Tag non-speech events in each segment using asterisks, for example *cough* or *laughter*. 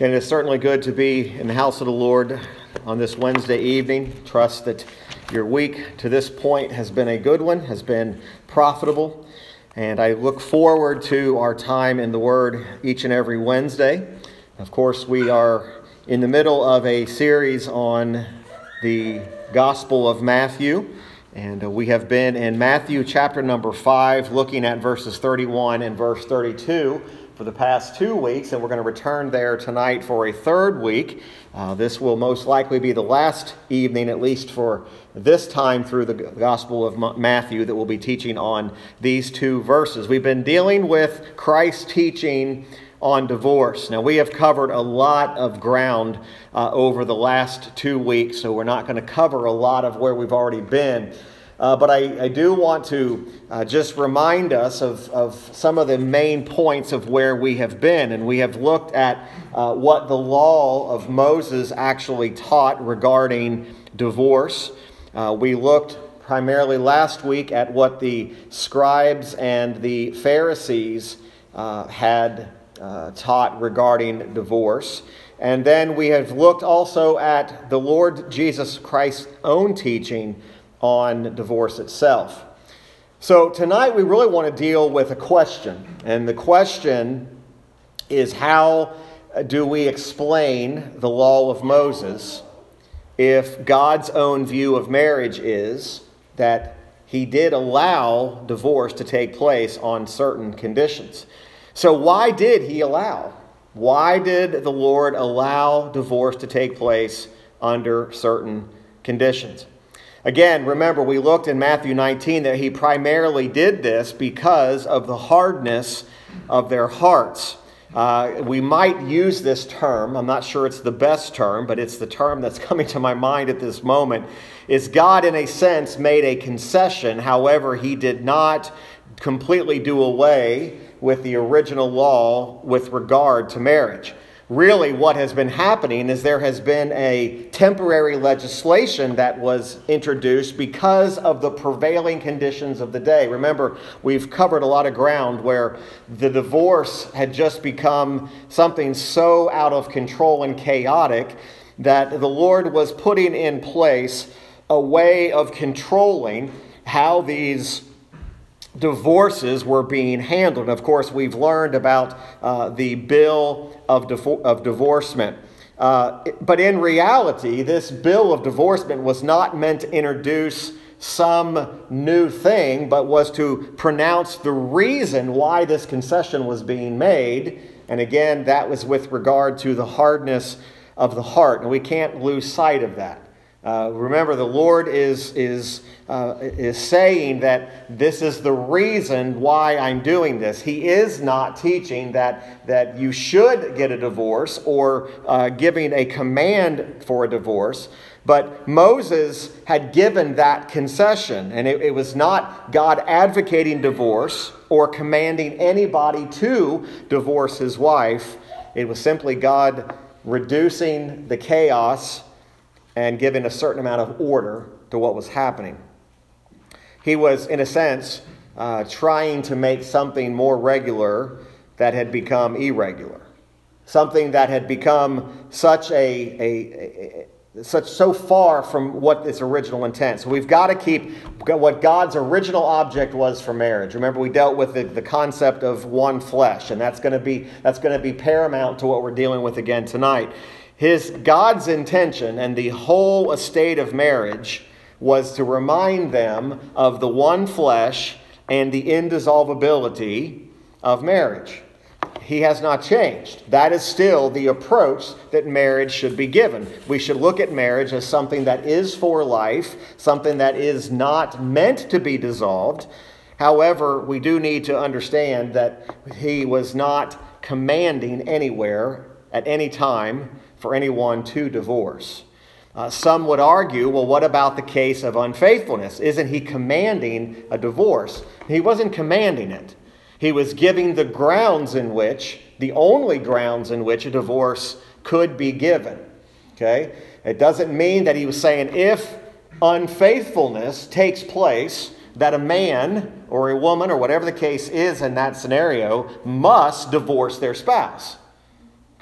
And it is certainly good to be in the house of the Lord on this Wednesday evening. Trust that your week to this point has been a good one, has been profitable. And I look forward to our time in the Word each and every Wednesday. Of course, we are in the middle of a series on the Gospel of Matthew. And uh, we have been in Matthew chapter number 5, looking at verses 31 and verse 32 for the past two weeks, and we're going to return there tonight for a third week. Uh, this will most likely be the last evening, at least for this time through the Gospel of Matthew, that we'll be teaching on these two verses. We've been dealing with Christ's teaching on divorce. Now, we have covered a lot of ground uh, over the last two weeks, so we're not going to cover a lot of where we've already been. Uh, but I, I, do want to uh, just remind us of, of some of the main points of where we have been. And we have looked at uh, what the law of Moses actually taught regarding divorce. Uh, we looked primarily last week at what the scribes and the Pharisees uh, had uh, taught regarding divorce. And then we have looked also at the Lord Jesus Christ's own teaching on divorce itself. So tonight we really want to deal with a question. And the question is how do we explain the law of Moses if God's own view of marriage is that he did allow divorce to take place on certain conditions? So, why did he allow? Why did the Lord allow divorce to take place under certain conditions? Again, remember, we looked in Matthew 19 that he primarily did this because of the hardness of their hearts. Uh, we might use this term, I'm not sure it's the best term, but it's the term that's *laughs* coming to my mind at this moment. Is God, in a sense, made a concession, however, he did not completely do away with the original law with regard to marriage really what has been happening is there has been a temporary legislation that was introduced because of the prevailing conditions of the day. Remember, we've covered a lot of ground where the divorce had just become something so out of control and chaotic that the Lord was putting in place a way of controlling how these divorces were being handled. Of course, we've learned about uh, the bill of, of divorcement. Uh, but in reality, this bill of divorcement was not meant to introduce some new thing, but was to pronounce the reason why this concession was being made. And again, that was with regard to the hardness of the heart. And we can't lose sight of that. Uh, remember, the Lord is, is, uh, is saying that this is the reason why I'm doing this. He is not teaching that, that you should get a divorce or uh, giving a command for a divorce. But Moses had given that concession, and it, it was not God advocating divorce or commanding anybody to divorce his wife. It was simply God reducing the chaos and giving a certain amount of order to what was happening. He was, in a sense, uh, trying to make something more regular that had become irregular, something that had become such a, a, a such so far from what its original intent. So we've got to keep what God's original object was for marriage. Remember, we dealt with the, the concept of one flesh, and that's going to be that's going to be paramount to what we're dealing with again tonight. His God's intention and the whole estate of marriage was to remind them of the one flesh and the indissolubility of marriage. He has not changed. That is still the approach that marriage should be given. We should look at marriage as something that is for life, something that is not meant to be dissolved. However, we do need to understand that he was not commanding anywhere at any time for anyone to divorce. Uh, some would argue, well, what about the case of unfaithfulness? Isn't he commanding a divorce? He wasn't commanding it. He was giving the grounds in which, the only grounds in which a divorce could be given. Okay? It doesn't mean that he was saying if unfaithfulness takes place, that a man or a woman or whatever the case is in that scenario must divorce their spouse.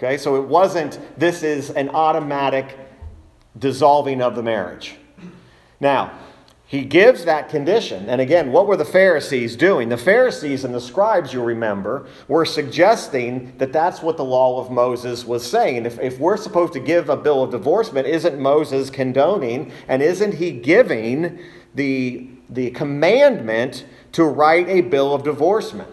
Okay, so it wasn't, this is an automatic dissolving of the marriage. Now, he gives that condition. And again, what were the Pharisees doing? The Pharisees and the scribes, you remember, were suggesting that that's what the law of Moses was saying. If, if we're supposed to give a bill of divorcement, isn't Moses condoning and isn't he giving the, the commandment to write a bill of divorcement?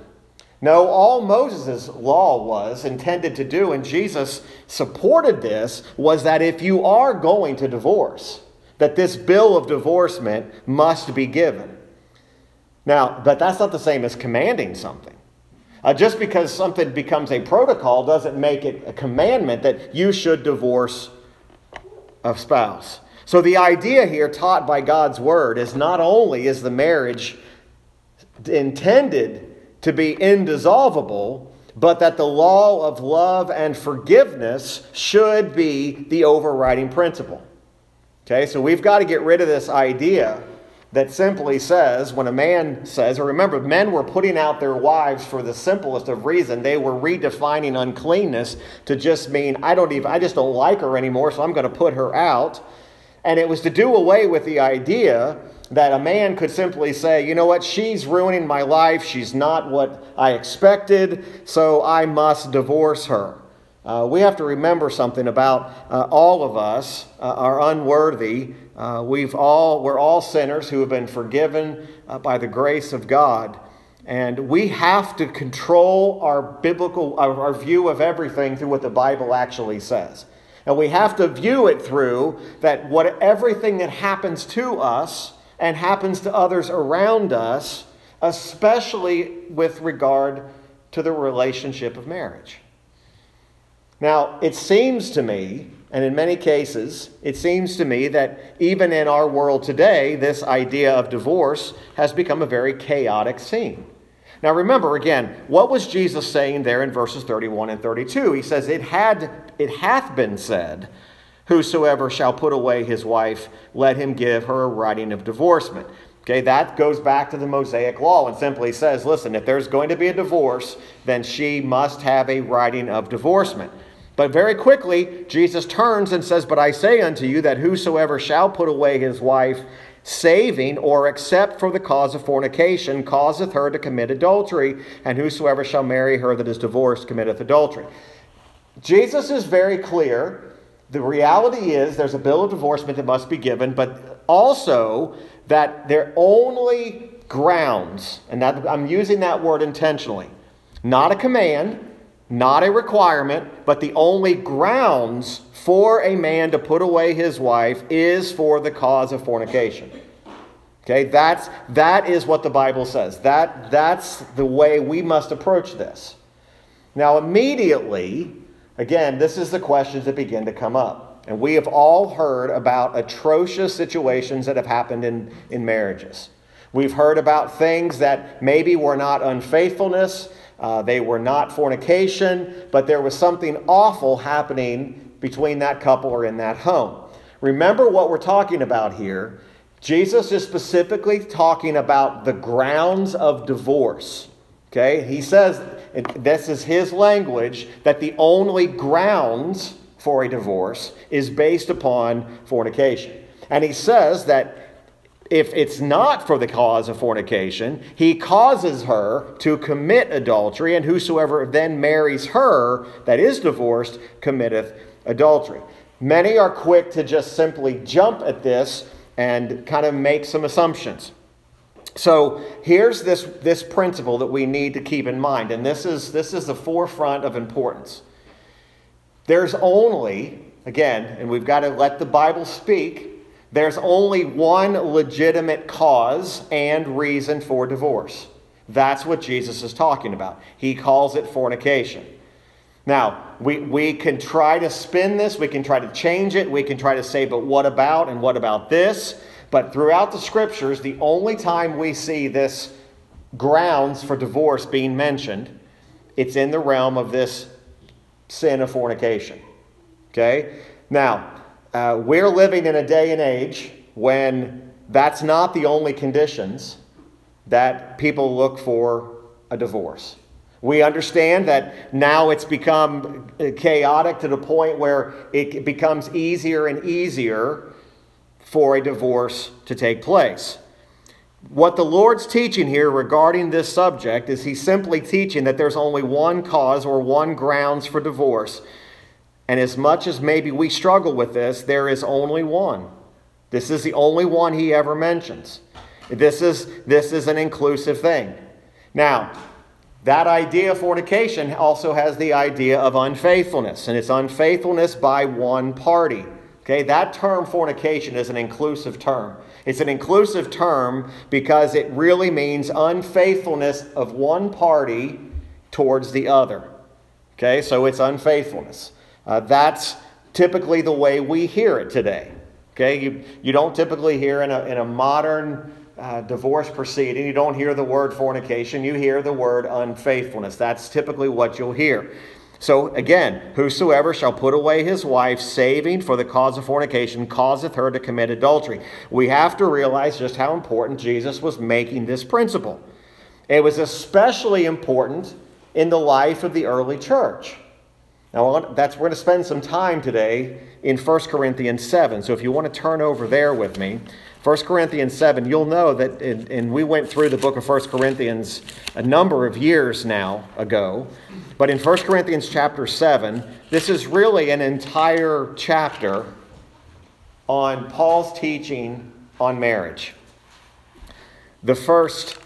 No, all Moses' law was intended to do, and Jesus supported this, was that if you are going to divorce, that this bill of divorcement must be given. Now, but that's not the same as commanding something. Uh, just because something becomes a protocol doesn't make it a commandment that you should divorce a spouse. So the idea here taught by God's word is not only is the marriage intended to be indissoluble, but that the law of love and forgiveness should be the overriding principle. Okay, so we've got to get rid of this idea that simply says, when a man says, or remember, men were putting out their wives for the simplest of reason. They were redefining uncleanness to just mean, I don't even, I just don't like her anymore, so I'm going to put her out. And it was to do away with the idea that a man could simply say, you know what, she's ruining my life. She's not what I expected, so I must divorce her. Uh, we have to remember something about uh, all of us uh, are unworthy. Uh, we've all, we're all sinners who have been forgiven uh, by the grace of God. And we have to control our biblical, our, our view of everything through what the Bible actually says. And we have to view it through that what everything that happens to us and happens to others around us, especially with regard to the relationship of marriage. Now, it seems to me, and in many cases, it seems to me that even in our world today, this idea of divorce has become a very chaotic scene. Now, remember again, what was Jesus saying there in verses 31 and 32? He says, It, had, it hath been said, Whosoever shall put away his wife, let him give her a writing of divorcement. Okay, that goes back to the Mosaic law and simply says, listen, if there's going to be a divorce, then she must have a writing of divorcement. But very quickly, Jesus turns and says, But I say unto you that whosoever shall put away his wife, saving or except for the cause of fornication, causeth her to commit adultery, and whosoever shall marry her that is divorced committeth adultery. Jesus is very clear. The reality is there's a bill of divorcement that must be given, but also that there only grounds, and that, I'm using that word intentionally, not a command, not a requirement, but the only grounds for a man to put away his wife is for the cause of fornication. Okay, that's that is what the Bible says. That that's the way we must approach this. Now immediately, again, this is the questions that begin to come up. And we have all heard about atrocious situations that have happened in, in marriages. We've heard about things that maybe were not unfaithfulness, uh, they were not fornication, but there was something awful happening between that couple or in that home. Remember what we're talking about here. Jesus is specifically talking about the grounds of divorce. Okay? He says, this is his language, that the only grounds for a divorce is based upon fornication. And he says that if it's not for the cause of fornication, he causes her to commit adultery, and whosoever then marries her that is divorced committeth adultery. Many are quick to just simply jump at this and kind of make some assumptions. So here's this, this principle that we need to keep in mind, and this is, this is the forefront of importance. There's only, again, and we've got to let the Bible speak, there's only one legitimate cause and reason for divorce. That's what Jesus is talking about. He calls it fornication. Now, we, we can try to spin this, we can try to change it, we can try to say, but what about and what about this? But throughout the scriptures, the only time we see this grounds for divorce being mentioned, it's in the realm of this sin of fornication. Okay? Now, uh, we're living in a day and age when that's not the only conditions that people look for a divorce. We understand that now it's become chaotic to the point where it becomes easier and easier for a divorce to take place. What the Lord's teaching here regarding this subject is He's simply teaching that there's only one cause or one grounds for divorce. And as much as maybe we struggle with this, there is only one. This is the only one He ever mentions. This is, this is an inclusive thing. Now, that idea of fornication also has the idea of unfaithfulness, and it's unfaithfulness by one party. Okay, that term fornication is an inclusive term. It's an inclusive term because it really means unfaithfulness of one party towards the other. Okay, so it's unfaithfulness. Uh, that's typically the way we hear it today. Okay, you, you don't typically hear in a, in a modern uh, divorce proceeding, you don't hear the word fornication, you hear the word unfaithfulness. That's typically what you'll hear. So again, whosoever shall put away his wife, saving for the cause of fornication, causeth her to commit adultery. We have to realize just how important Jesus was making this principle. It was especially important in the life of the early church. Now, that's we're going to spend some time today in 1 Corinthians 7. So if you want to turn over there with me, 1 Corinthians 7, you'll know that, and we went through the book of 1 Corinthians a number of years now ago, but in 1 Corinthians chapter 7, this is really an entire chapter on Paul's teaching on marriage. The first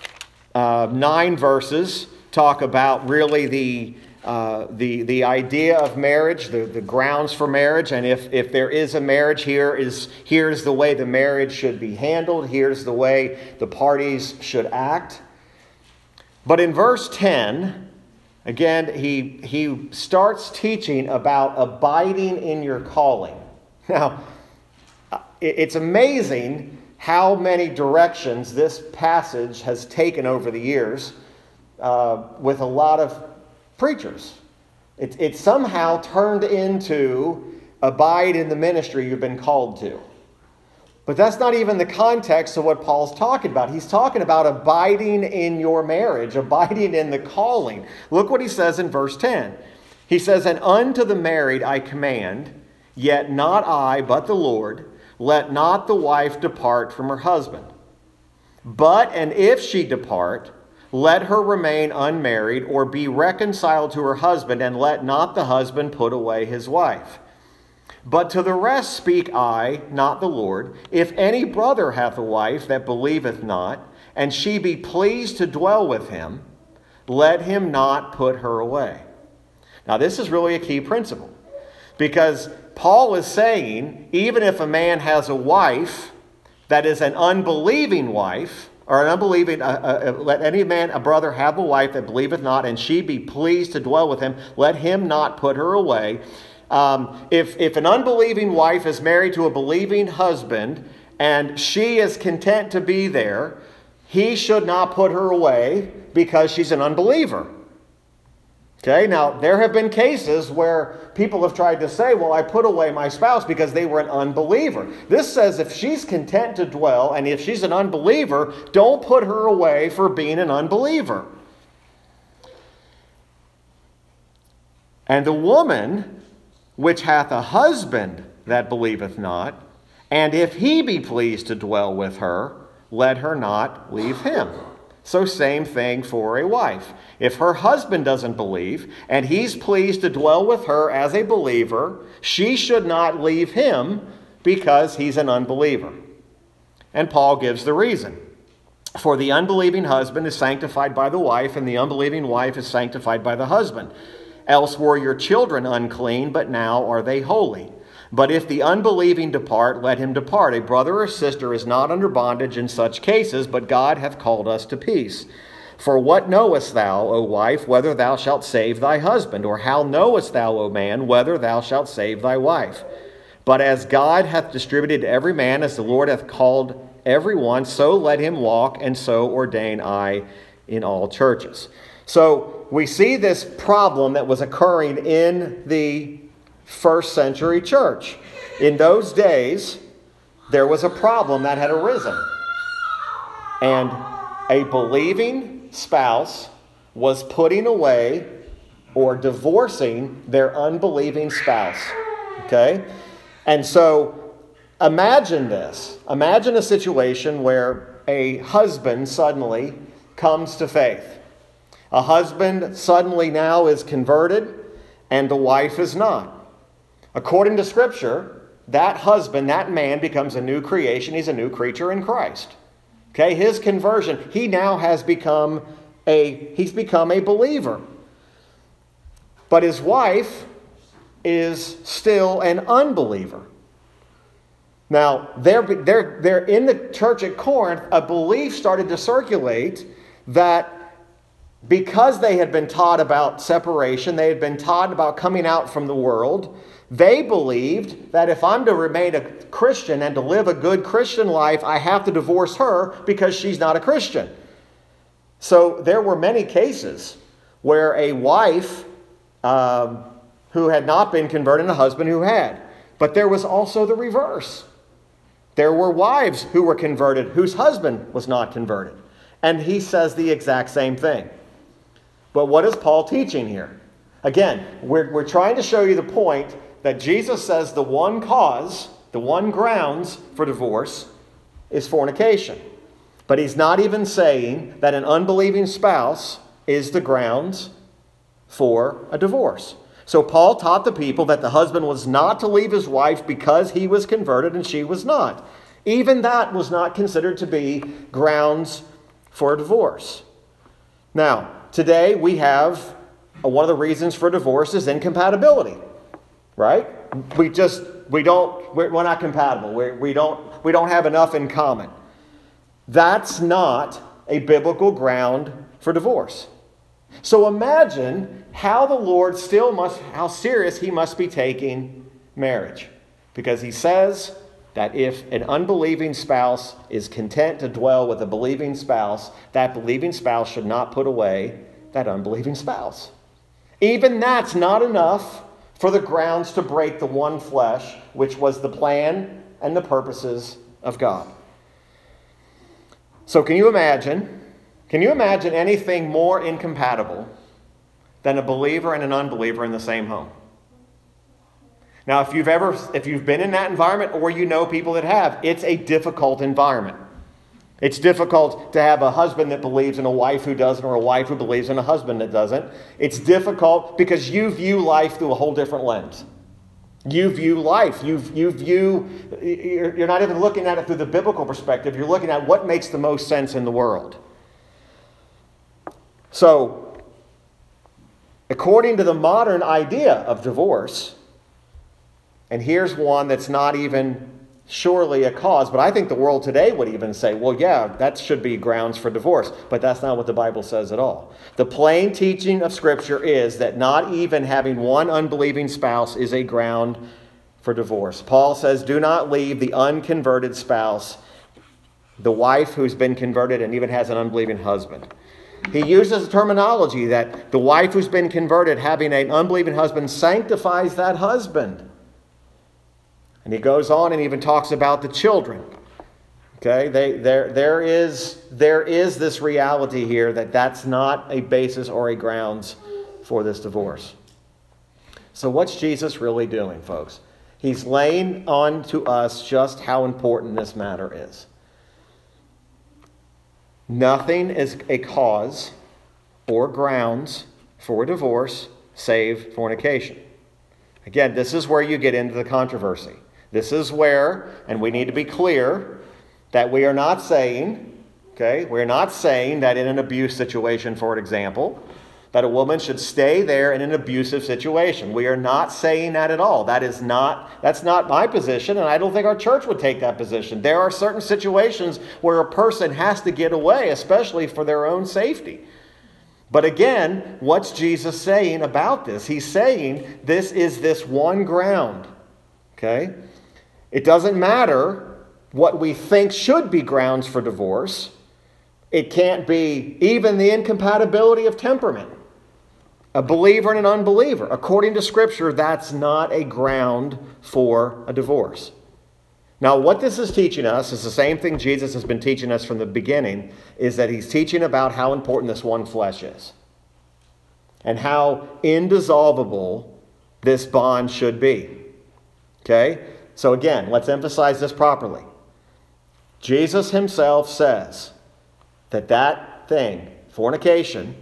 uh, nine verses talk about really the uh, the, the idea of marriage, the, the grounds for marriage, and if, if there is a marriage, here is, here's the way the marriage should be handled, here's the way the parties should act. But in verse 10, again, he, he starts teaching about abiding in your calling. *laughs* Now, it's amazing how many directions this passage has taken over the years uh, with a lot of preachers. It, it somehow turned into abide in the ministry you've been called to. But that's not even the context of what Paul's talking about. He's talking about abiding in your marriage, abiding in the calling. Look what he says in verse 10. He says, And unto the married I command, yet not I, but the Lord, let not the wife depart from her husband. But, and if she depart, let her remain unmarried or be reconciled to her husband, and let not the husband put away his wife. But to the rest speak I, not the Lord. If any brother hath a wife that believeth not, and she be pleased to dwell with him, let him not put her away. Now, this is really a key principle because Paul is saying even if a man has a wife that is an unbelieving wife, or an unbelieving, uh, uh, uh, let any man, a brother, have a wife that believeth not, and she be pleased to dwell with him, let him not put her away. Um, if, if an unbelieving wife is married to a believing husband, and she is content to be there, he should not put her away because she's an unbeliever. Okay, now there have been cases where people have tried to say, well, I put away my spouse because they were an unbeliever. This says if she's content to dwell and if she's an unbeliever, don't put her away for being an unbeliever. And the woman which hath a husband that believeth not, and if he be pleased to dwell with her, let her not leave him. So, same thing for a wife. If her husband doesn't believe and he's pleased to dwell with her as a believer, she should not leave him because he's an unbeliever. And Paul gives the reason. For the unbelieving husband is sanctified by the wife, and the unbelieving wife is sanctified by the husband. Else were your children unclean, but now are they holy. But if the unbelieving depart, let him depart. A brother or sister is not under bondage in such cases, but God hath called us to peace. For what knowest thou, O wife, whether thou shalt save thy husband? Or how knowest thou, O man, whether thou shalt save thy wife? But as God hath distributed every man, as the Lord hath called every one, so let him walk, and so ordain I in all churches. So we see this problem that was occurring in the first century church. In those days, there was a problem that had arisen. And a believing spouse was putting away or divorcing their unbelieving spouse. Okay? And so imagine this. Imagine a situation where a husband suddenly comes to faith. A husband suddenly now is converted and the wife is not. According to Scripture, that husband, that man becomes a new creation. He's a new creature in Christ. Okay, his conversion, he now has become a he's become a believer. But his wife is still an unbeliever. Now, they're, they're, they're in the church at Corinth, a belief started to circulate that because they had been taught about separation, they had been taught about coming out from the world, they believed that if I'm to remain a Christian and to live a good Christian life, I have to divorce her because she's not a Christian. So there were many cases where a wife um, who had not been converted and a husband who had. But there was also the reverse. There were wives who were converted whose husband was not converted. And he says the exact same thing. But what is Paul teaching here? Again, we're, we're trying to show you the point that Jesus says the one cause, the one grounds for divorce is fornication. But he's not even saying that an unbelieving spouse is the grounds for a divorce. So Paul taught the people that the husband was not to leave his wife because he was converted and she was not. Even that was not considered to be grounds for a divorce. Now, today we have uh, one of the reasons for divorce is incompatibility, right? We just we don't we're, we're not compatible. We're, we don't we don't have enough in common. That's not a biblical ground for divorce. So imagine how the Lord still must, how serious he must be taking marriage. Because he says that if an unbelieving spouse is content to dwell with a believing spouse, that believing spouse should not put away that unbelieving spouse. Even that's not enough for the grounds to break the one flesh, which was the plan and the purposes of God. So, can you imagine can you imagine anything more incompatible than a believer and an unbeliever in the same home? Now, if you've ever if you've been in that environment or you know people that have, it's a difficult environment. It's difficult to have a husband that believes in a wife who doesn't, or a wife who believes in a husband that doesn't. It's difficult because you view life through a whole different lens. You view life. You, you view, you're not even looking at it through the biblical perspective. You're looking at what makes the most sense in the world. So, according to the modern idea of divorce, and here's one that's not even surely a cause, but I think the world today would even say, well, yeah, that should be grounds for divorce. But that's not what the Bible says at all. The plain teaching of Scripture is that not even having one unbelieving spouse is a ground for divorce. Paul says, do not leave the unconverted spouse, the wife who's been converted and even has an unbelieving husband. He uses terminology that the wife who's been converted, having an unbelieving husband, sanctifies that husband. And he goes on and even talks about the children. Okay, they, there, there, is, there is this reality here that that's not a basis or a grounds for this divorce. So, what's Jesus really doing, folks? He's laying on to us just how important this matter is. Nothing is a cause or grounds for divorce save fornication. Again, this is where you get into the controversy. This is where, and we need to be clear, that we are not saying, okay, we're not saying that in an abuse situation, for example, that a woman should stay there in an abusive situation. We are not saying that at all. That is not that's not my position and I don't think our church would take that position. There are certain situations where a person has to get away, especially for their own safety. But again, what's Jesus saying about this? He's saying this is this one ground. Okay? It doesn't matter what we think should be grounds for divorce. It can't be even the incompatibility of temperament a believer and an unbeliever. According to Scripture, that's not a ground for a divorce. Now, what this is teaching us is the same thing Jesus has been teaching us from the beginning, is that he's teaching about how important this one flesh is. and how indissoluble this bond should be. Okay? So, again, let's emphasize this properly. Jesus himself says that that thing, fornication,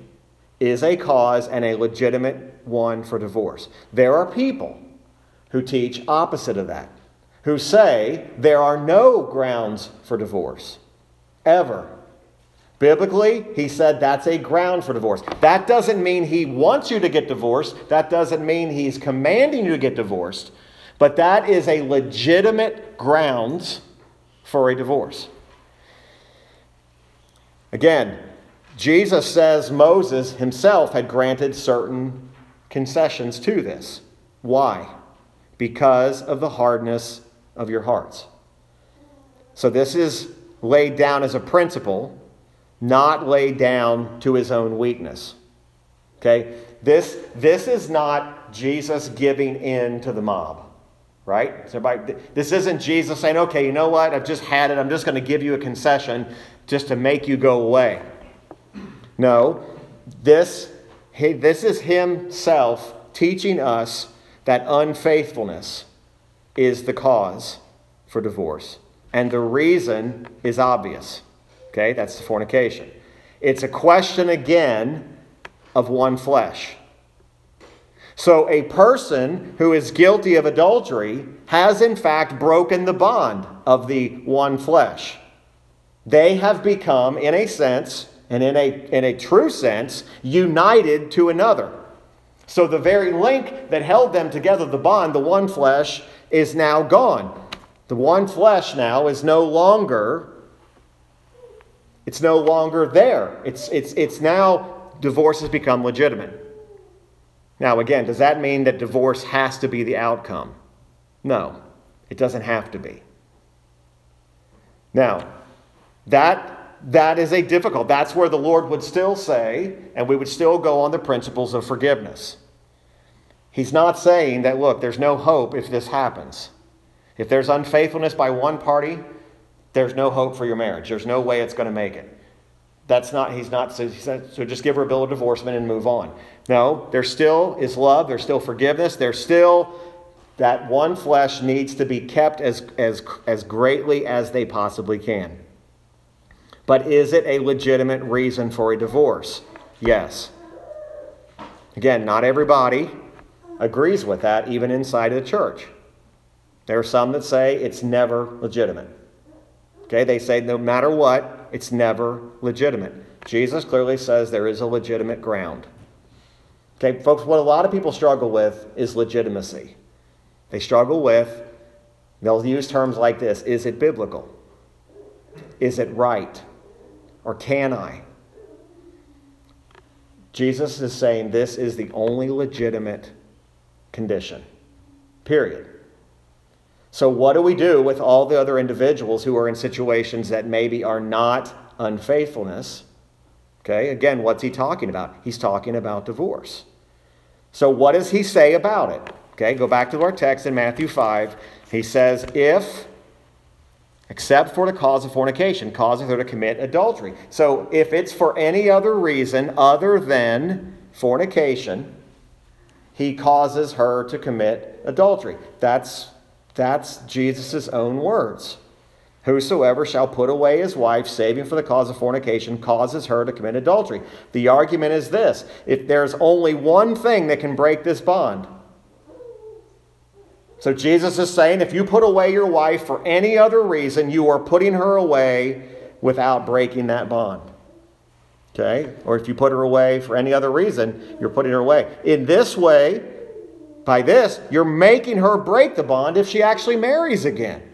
is a cause and a legitimate one for divorce. There are people who teach opposite of that, who say there are no grounds for divorce, ever. Biblically, he said that's a ground for divorce. That doesn't mean he wants you to get divorced. That doesn't mean he's commanding you to get divorced. But that is a legitimate grounds for a divorce. Again, Jesus says Moses himself had granted certain concessions to this. Why? Because of the hardness of your hearts. So this is laid down as a principle, not laid down to his own weakness. Okay? This, this is not Jesus giving in to the mob right? So this isn't Jesus saying, okay, you know what? I've just had it. I'm just going to give you a concession just to make you go away. No, this, he, this is himself teaching us that unfaithfulness is the cause for divorce. And the reason is obvious. Okay, that's the fornication. It's a question again of one flesh. So, a person who is guilty of adultery has, in fact, broken the bond of the one flesh. They have become, in a sense, and in a, in a true sense, united to another. So, the very link that held them together, the bond, the one flesh, is now gone. The one flesh now is no longer it's no longer there. It's, it's, it's now divorce has become legitimate. Now, again, does that mean that divorce has to be the outcome? No, it doesn't have to be. Now, that that is a difficult. That's where the Lord would still say, and we would still go on the principles of forgiveness. He's not saying that, look, there's no hope if this happens. If there's unfaithfulness by one party, there's no hope for your marriage. There's no way it's going to make it. That's not, he's not, so, he said, so just give her a bill of divorcement and move on. No, there still is love, there's still forgiveness, there's still that one flesh needs to be kept as, as, as greatly as they possibly can. But is it a legitimate reason for a divorce? Yes. Again, not everybody agrees with that, even inside of the church. There are some that say it's never legitimate. Okay, they say no matter what, it's never legitimate. Jesus clearly says there is a legitimate ground. Okay, folks, what a lot of people struggle with is legitimacy. They struggle with, they'll use terms like this is it biblical? Is it right? Or can I? Jesus is saying this is the only legitimate condition. Period. So, what do we do with all the other individuals who are in situations that maybe are not unfaithfulness? Okay, again, what's he talking about? He's talking about divorce. So, what does he say about it? Okay, go back to our text in Matthew 5. He says, If, except for the cause of fornication, causes her to commit adultery. So, if it's for any other reason other than fornication, he causes her to commit adultery. That's that's Jesus' own words. Whosoever shall put away his wife, saving for the cause of fornication, causes her to commit adultery. The argument is this if there's only one thing that can break this bond. So Jesus is saying if you put away your wife for any other reason, you are putting her away without breaking that bond. Okay? Or if you put her away for any other reason, you're putting her away. In this way, by this, you're making her break the bond if she actually marries again.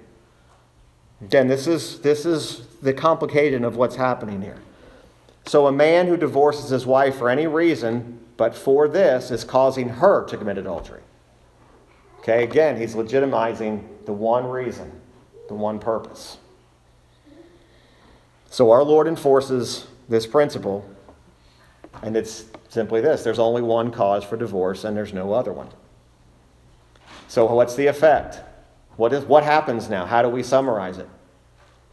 Again, this is, this is the complication of what's happening here. So, a man who divorces his wife for any reason, but for this, is causing her to commit adultery. Okay, again, he's legitimizing the one reason, the one purpose. So, our Lord enforces this principle, and it's simply this there's only one cause for divorce, and there's no other one. So, what's the effect? What, is, what happens now? How do we summarize it?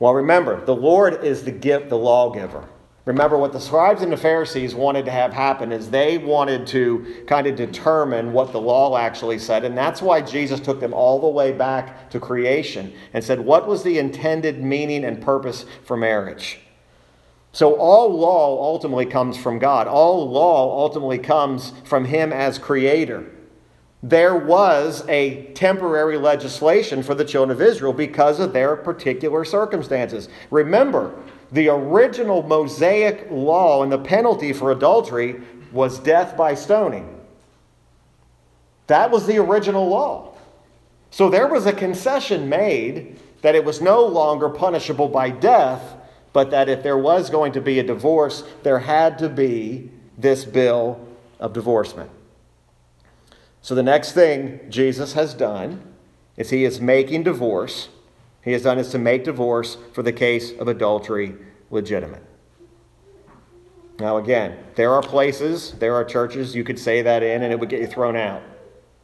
Well, remember, the Lord is the gift, the lawgiver. Remember, what the scribes and the Pharisees wanted to have happen is they wanted to kind of determine what the law actually said. And that's why Jesus took them all the way back to creation and said, What was the intended meaning and purpose for marriage? So, all law ultimately comes from God, all law ultimately comes from Him as creator. There was a temporary legislation for the children of Israel because of their particular circumstances. Remember, the original Mosaic law and the penalty for adultery was death by stoning. That was the original law. So there was a concession made that it was no longer punishable by death, but that if there was going to be a divorce, there had to be this bill of divorcement. So the next thing Jesus has done is he is making divorce he has done is to make divorce for the case of adultery legitimate. Now, again, there are places, there are churches you could say that in and it would get you thrown out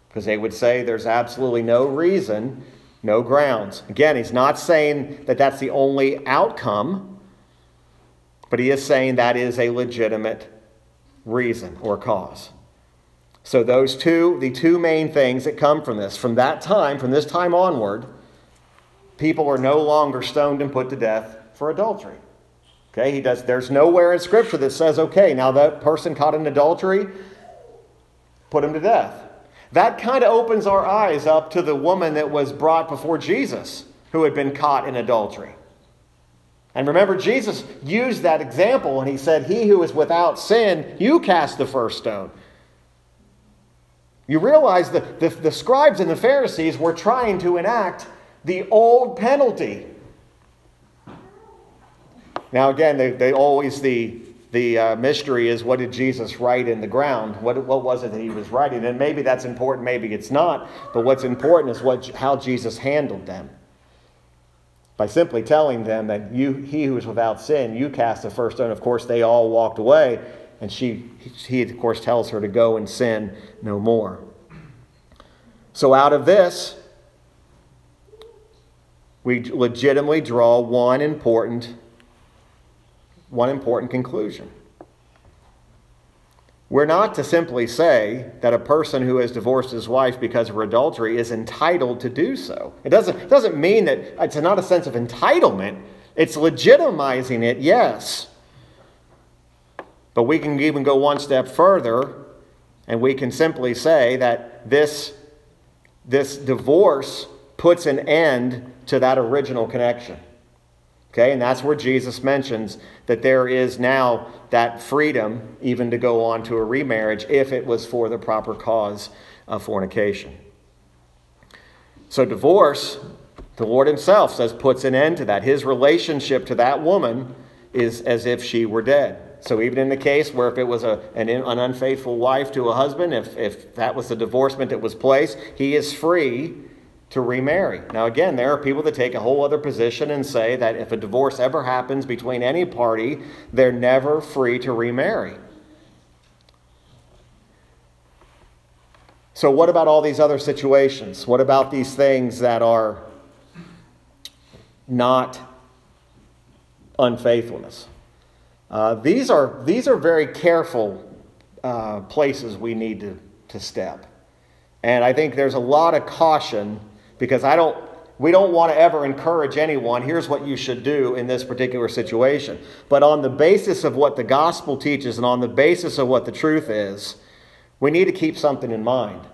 because they would say there's absolutely no reason, no grounds. Again, he's not saying that that's the only outcome, but he is saying that is a legitimate reason or cause. So, those two, the two main things that come from this, from that time, from this time onward, people are no longer stoned and put to death for adultery. Okay, he does there's nowhere in scripture that says, okay, now that person caught in adultery, put him to death. That kind of opens our eyes up to the woman that was brought before Jesus who had been caught in adultery. And remember, Jesus used that example and he said, He who is without sin, you cast the first stone. You realize that the, the scribes and the Pharisees were trying to enact the old penalty. Now, again, they, they always, the, the uh, mystery is what did Jesus write in the ground? What, what was it that he was writing? And maybe that's important, maybe it's not. But what's important is what, how Jesus handled them. By simply telling them that you, he who is without sin, you cast the first stone. Of course, they all walked away. And she, he, of course, tells her to go and sin no more. So, out of this, we legitimately draw one important, one important conclusion. We're not to simply say that a person who has divorced his wife because of her adultery is entitled to do so. It doesn't, it doesn't mean that it's not a sense of entitlement, it's legitimizing it, yes. But we can even go one step further and we can simply say that this, this divorce puts an end to that original connection. Okay, and that's where Jesus mentions that there is now that freedom even to go on to a remarriage if it was for the proper cause of fornication. So, divorce, the Lord Himself says, puts an end to that. His relationship to that woman is as if she were dead. So, even in the case where if it was a, an, an unfaithful wife to a husband, if, if that was the divorcement that was placed, he is free to remarry. Now, again, there are people that take a whole other position and say that if a divorce ever happens between any party, they're never free to remarry. So, what about all these other situations? What about these things that are not unfaithfulness? Uh, these, are, these are very careful uh, places we need to, to step. And I think there's a lot of caution because I don't we don't want to ever encourage anyone, here's what you should do in this particular situation. But on the basis of what the gospel teaches and on the basis of what the truth is, we need to keep something in mind.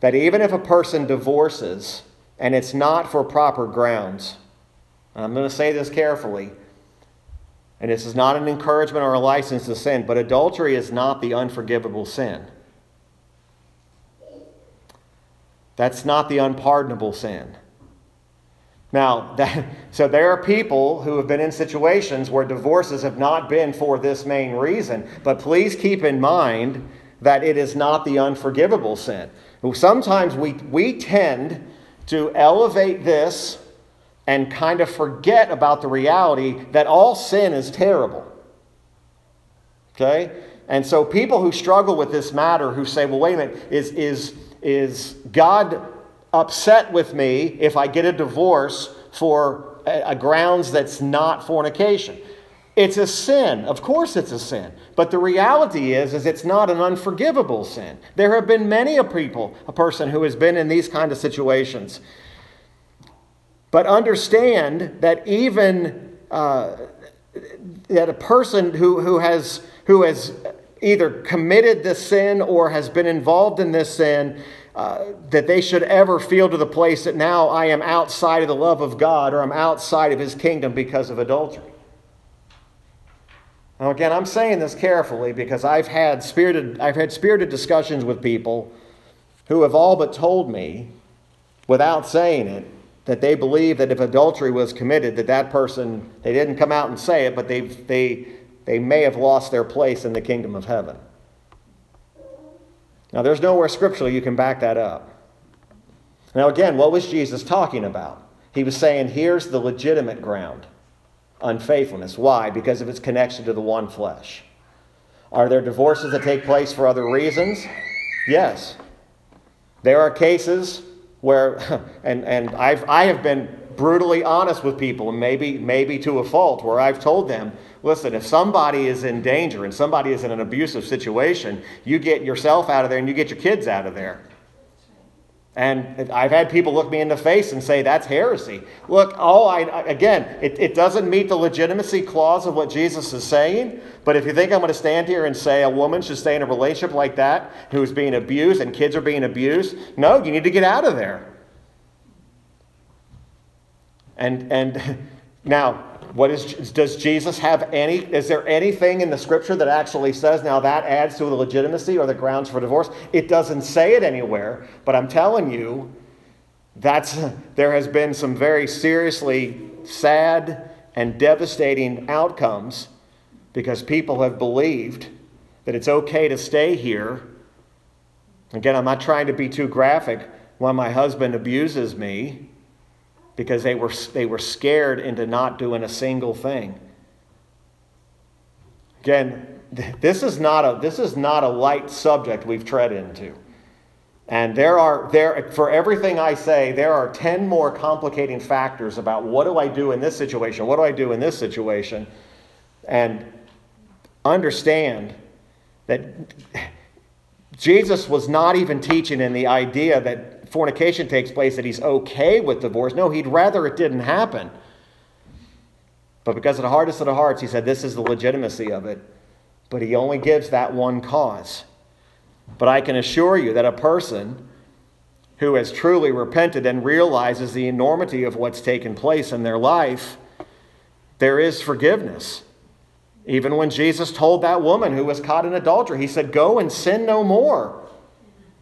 That even if a person divorces and it's not for proper grounds, I'm going to say this carefully, and this is not an encouragement or a license to sin, but adultery is not the unforgivable sin. That's not the unpardonable sin. Now, *laughs* that, so there are people who have been in situations where divorces have not been for this main reason, but please keep in mind that it is not the unforgivable sin. Sometimes we, we tend to elevate this and kind of forget about the reality that all sin is terrible. Okay? And so people who struggle with this matter, who say, well, wait a minute, is, is, is God upset with me if I get a divorce for a, a grounds that's not fornication? It's a sin. Of course it's a sin. But the reality is is it's not an unforgivable sin. There have been many a people, a person who has been in these kind of situations. But understand that even uh, that a person who, who has who has either committed this sin or has been involved in this sin uh, that they should ever feel to the place that now I am outside of the love of God or I'm outside of his kingdom because of adultery. Now again, I'm saying this carefully because I've had spirited I've had spirited discussions with people who have all but told me without saying it that they believe that if adultery was committed that that person they didn't come out and say it but they they they may have lost their place in the kingdom of heaven. Now, there's nowhere scripturally you can back that up. Now, again, what was Jesus talking about? He was saying, here's the legitimate ground unfaithfulness. Why? Because of its connection to the one flesh. Are there divorces that take place for other reasons? Yes. There are cases where, *laughs* and, and I've, I have been brutally honest with people, and maybe, maybe to a fault, where I've told them, listen, if somebody is in danger and somebody is in an abusive situation, you get yourself out of there and you get your kids out of there. And I've had people look me in the face and say that's heresy. Look, oh, I, again, it, it doesn't meet the legitimacy clause of what Jesus is saying. But if you think I'm going to stand here and say a woman should stay in a relationship like that who's being abused and kids are being abused, no, you need to get out of there. And, and *laughs* now, what is, does Jesus have any, is there anything in the scripture that actually says now that adds to the legitimacy or the grounds for divorce? It doesn't say it anywhere, but I'm telling you, that's, there has been some very seriously sad and devastating outcomes because people have believed that it's okay to stay here. Again, I'm not trying to be too graphic when my husband abuses me because they were, they were scared into not doing a single thing. Again, this is not a, this is not a light subject we've tread into. And there are there for everything I say, there are 10 more complicating factors about what do I do in this situation? What do I do in this situation? And understand that Jesus was not even teaching in the idea that fornication takes place that he's okay with divorce. No, he'd rather it didn't happen. But because of the hardest of the hearts, he said this is the legitimacy of it. But he only gives that one cause. But I can assure you that a person who has truly repented and realizes the enormity of what's taken place in their life, there is forgiveness. Even when Jesus told that woman who was caught in adultery, he said, Go and sin no more.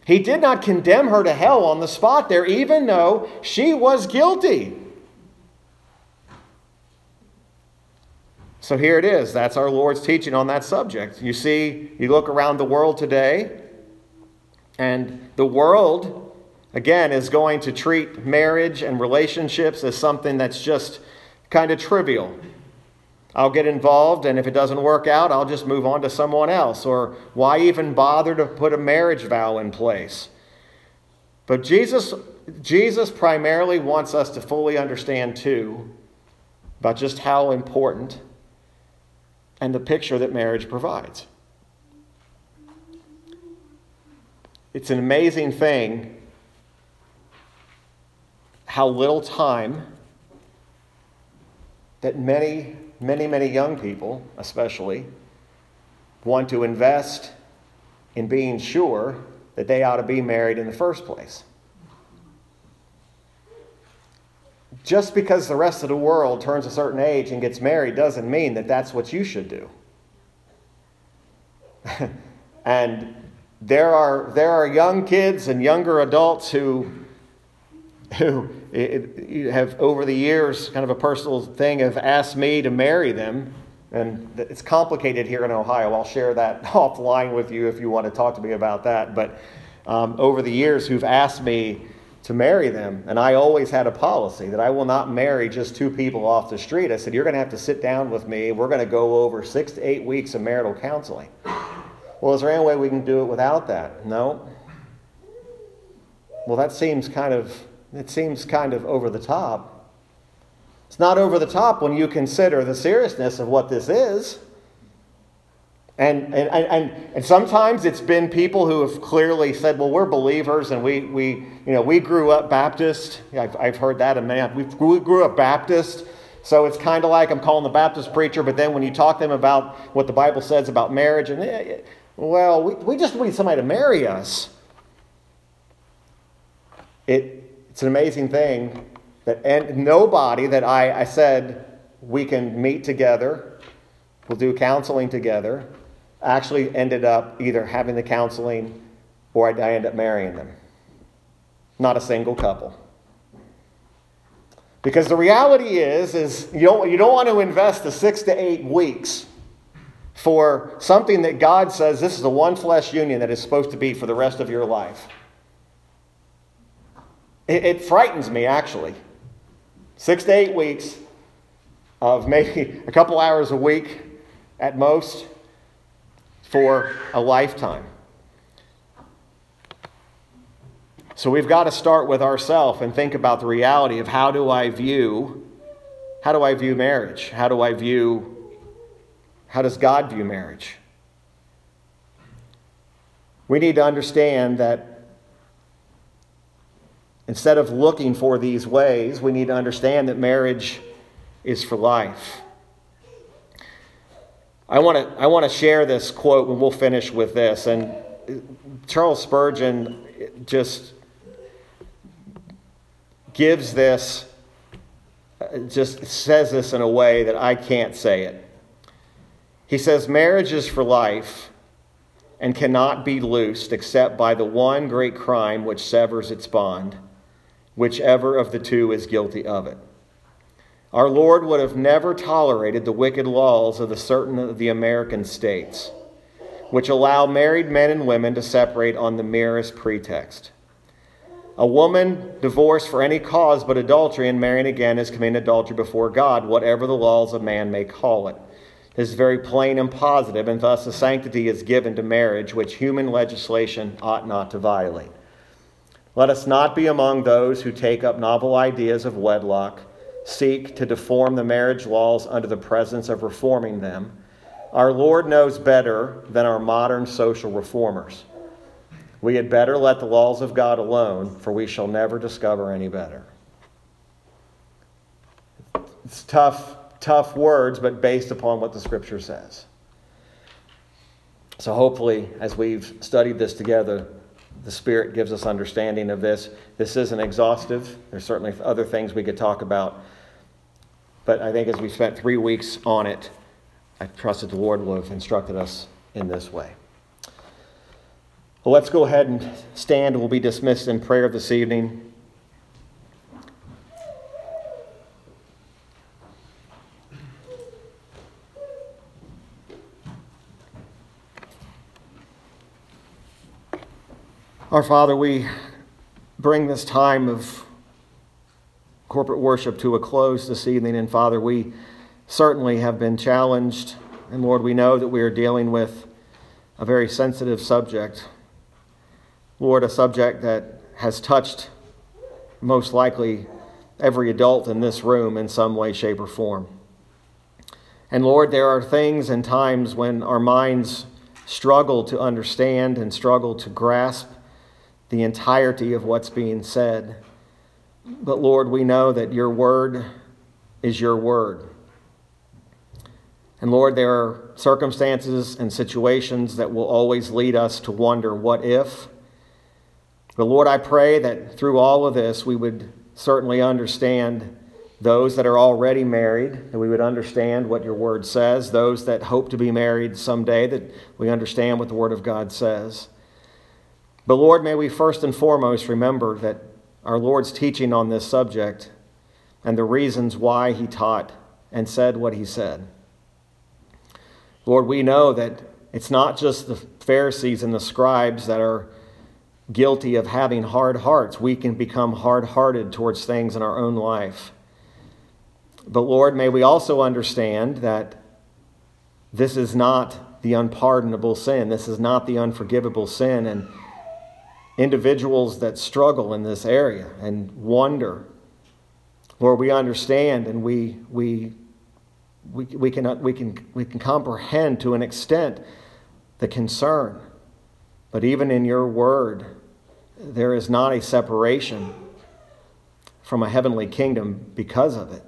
He did not condemn her to hell on the spot there, even though she was guilty. So here it is. That's our Lord's teaching on that subject. You see, you look around the world today, and the world, again, is going to treat marriage and relationships as something that's just kind of trivial. I'll get involved, and if it doesn't work out, I'll just move on to someone else. Or why even bother to put a marriage vow in place? But Jesus, Jesus primarily wants us to fully understand, too, about just how important and the picture that marriage provides. It's an amazing thing how little time that many many, many young people, especially, want to invest in being sure that they ought to be married in the first place. Just because the rest of the world turns a certain age and gets married doesn't mean that that's what you should do. *laughs* and there are, there are young kids and younger adults who who have over the years, kind of a personal thing, have asked me to marry them. And it's complicated here in Ohio. I'll share that *laughs* offline with you if you want to talk to me about that. But um, over the years, who've asked me to marry them. And I always had a policy that I will not marry just two people off the street. I said, You're going to have to sit down with me. We're going to go over six to eight weeks of marital counseling. Well, is there any way we can do it without that? No. Well, that seems kind of it seems kind of over the top. It's not over the top when you consider the seriousness of what this is. And, and, and, and sometimes it's been people who have clearly said, well, we're believers and we, we, you know, we grew up Baptist. I've, I've heard that a man. We grew, up Baptist. So it's kind of like I'm calling the Baptist preacher, but then when you talk to them about what the Bible says about marriage, and eh, well, we, we just need somebody to marry us. It, it's an amazing thing that and nobody that I, I said we can meet together, we'll do counseling together, actually ended up either having the counseling or I, I end up marrying them. Not a single couple. Because the reality is, is you don't, you don't want to invest the six to eight weeks for something that God says this is the one flesh union that is supposed to be for the rest of your life. It, it frightens me, actually. Six to eight weeks of maybe a couple hours a week at most for a lifetime. So we've got to start with ourselves and think about the reality of how do I view how do I view marriage? How do I view how does God view marriage? We need to understand that instead of looking for these ways, we need to understand that marriage is for life. I want to I want to share this quote and we'll finish with this and Charles Spurgeon just gives this just says this in a way that I can't say it. He says marriage is for life and cannot be loosed except by the one great crime which severs its bond, whichever of the two is guilty of it. Our Lord would have never tolerated the wicked laws of the certain of the American states, which allow married men and women to separate on the merest pretext. A woman divorced for any cause but adultery and marrying again is committing adultery before God, whatever the laws of man may call it. This is very plain and positive, and thus a sanctity is given to marriage which human legislation ought not to violate. Let us not be among those who take up novel ideas of wedlock seek to deform the marriage laws under the presence of reforming them. Our Lord knows better than our modern social reformers. We had better let the laws of God alone, for we shall never discover any better. It's tough, tough words, but based upon what the scripture says. So, hopefully, as we've studied this together, the Spirit gives us understanding of this. This isn't exhaustive. There's certainly other things we could talk about. But I think as we spent three weeks on it, I trust that the Lord will have instructed us in this way. Well, let's go ahead and stand. We'll be dismissed in prayer this evening. Our Father, we bring this time of corporate worship to a close this evening. And Father, we certainly have been challenged. And Lord, we know that we are dealing with a very sensitive subject. Lord, a subject that has touched most likely every adult in this room in some way, shape, or form. And Lord, there are things and times when our minds struggle to understand and struggle to grasp the entirety of what's being said. But Lord, we know that your word is your word. And Lord, there are circumstances and situations that will always lead us to wonder what if. But Lord, I pray that through all of this, we would certainly understand those that are already married, that we would understand what your word says, those that hope to be married someday, that we understand what the word of God says. But Lord, may we first and foremost remember that our Lord's teaching on this subject and the reasons why he taught and said what he said. Lord, we know that it's not just the Pharisees and the scribes that are guilty of having hard hearts. We can become hard hearted towards things in our own life. But Lord, may we also understand that this is not the unpardonable sin, this is not the unforgivable sin. And individuals that struggle in this area and wonder Lord, we understand and we, we, we, we, can, we, can, we can comprehend to an extent the concern. But even in your word, there is not a separation from a heavenly kingdom because of it.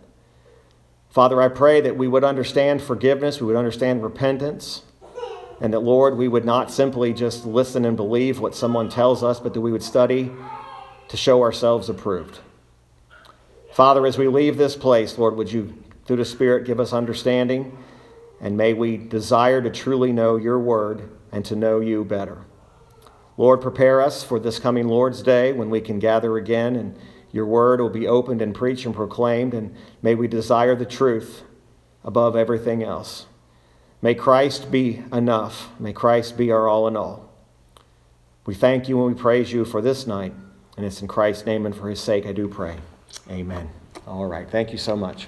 Father, I pray that we would understand forgiveness, we would understand repentance, and that, Lord, we would not simply just listen and believe what someone tells us, but that we would study to show ourselves approved. Father, as we leave this place, Lord, would you, through the Spirit, give us understanding, and may we desire to truly know your word and to know you better. Lord, prepare us for this coming Lord's Day when we can gather again and your word will be opened and preached and proclaimed, and may we desire the truth above everything else. May Christ be enough. May Christ be our all in all. We thank you and we praise you for this night, and it's in Christ's name and for his sake I do pray. Amen. All right. Thank you so much.